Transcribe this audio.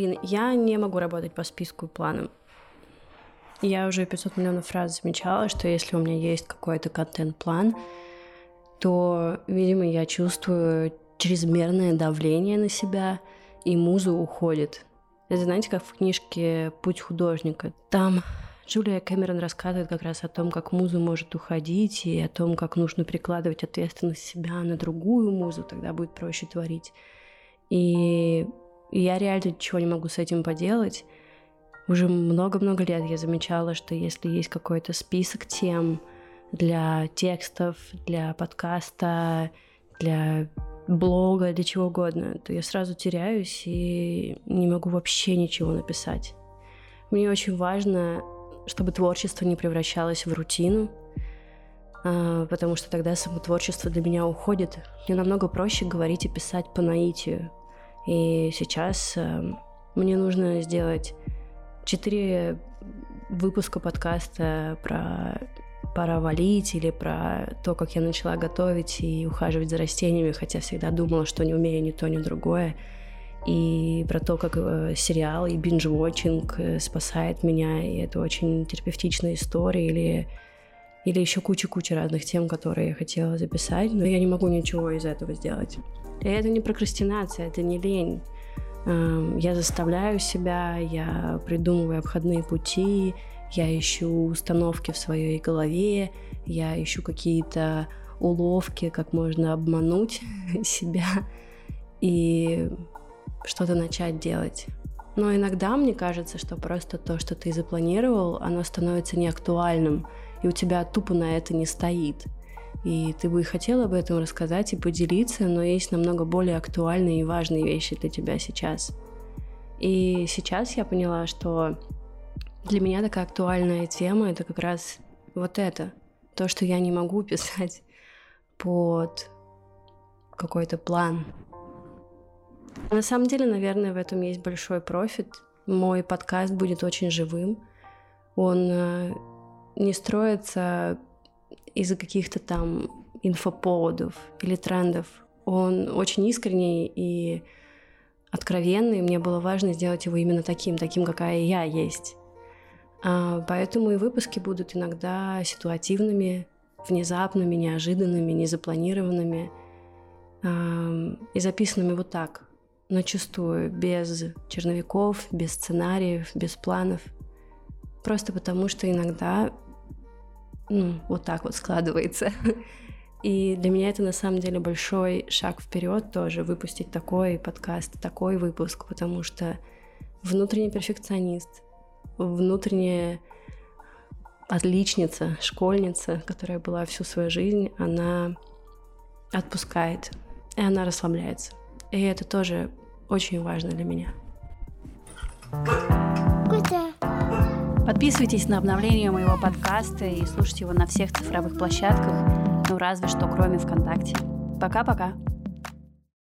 Блин, я не могу работать по списку и планам. Я уже 500 миллионов раз замечала, что если у меня есть какой-то контент-план, то, видимо, я чувствую чрезмерное давление на себя, и муза уходит. Это, знаете, как в книжке «Путь художника». Там Джулия Кэмерон рассказывает как раз о том, как муза может уходить, и о том, как нужно прикладывать ответственность себя на другую музу, тогда будет проще творить. И я реально ничего не могу с этим поделать. Уже много-много лет я замечала, что если есть какой-то список тем для текстов, для подкаста, для блога, для чего угодно, то я сразу теряюсь и не могу вообще ничего написать. Мне очень важно, чтобы творчество не превращалось в рутину, а, потому что тогда само творчество для меня уходит. Мне намного проще говорить и писать по наитию. И сейчас э, мне нужно сделать четыре выпуска подкаста про пора валить или про то, как я начала готовить и ухаживать за растениями, хотя всегда думала, что не умею ни то, ни другое. И про то, как э, сериал и бинж-вотчинг э, спасает меня, и это очень терапевтичная история, или, или еще куча-куча разных тем, которые я хотела записать, но я не могу ничего из этого сделать. И это не прокрастинация, это не лень. Эм, я заставляю себя, я придумываю обходные пути, я ищу установки в своей голове, я ищу какие-то уловки, как можно обмануть себя и что-то начать делать. Но иногда мне кажется, что просто то, что ты запланировал, оно становится неактуальным, и у тебя тупо на это не стоит. И ты бы хотел об этом рассказать и поделиться, но есть намного более актуальные и важные вещи для тебя сейчас. И сейчас я поняла, что для меня такая актуальная тема это как раз вот это. То, что я не могу писать под какой-то план. На самом деле, наверное, в этом есть большой профит. Мой подкаст будет очень живым. Он э, не строится из-за каких-то там инфоповодов или трендов. Он очень искренний и откровенный. Мне было важно сделать его именно таким, таким, какая я есть. А, поэтому и выпуски будут иногда ситуативными, внезапными, неожиданными, незапланированными и записанными вот так, начастую, без черновиков, без сценариев, без планов. Просто потому, что иногда ну, вот так вот складывается. И для меня это на самом деле большой шаг вперед тоже, выпустить такой подкаст, такой выпуск, потому что внутренний перфекционист, внутренняя отличница, школьница, которая была всю свою жизнь, она отпускает, и она расслабляется. И это тоже очень важно для меня. Подписывайтесь на обновление моего подкаста и слушайте его на всех цифровых площадках, ну разве что кроме ВКонтакте. Пока-пока.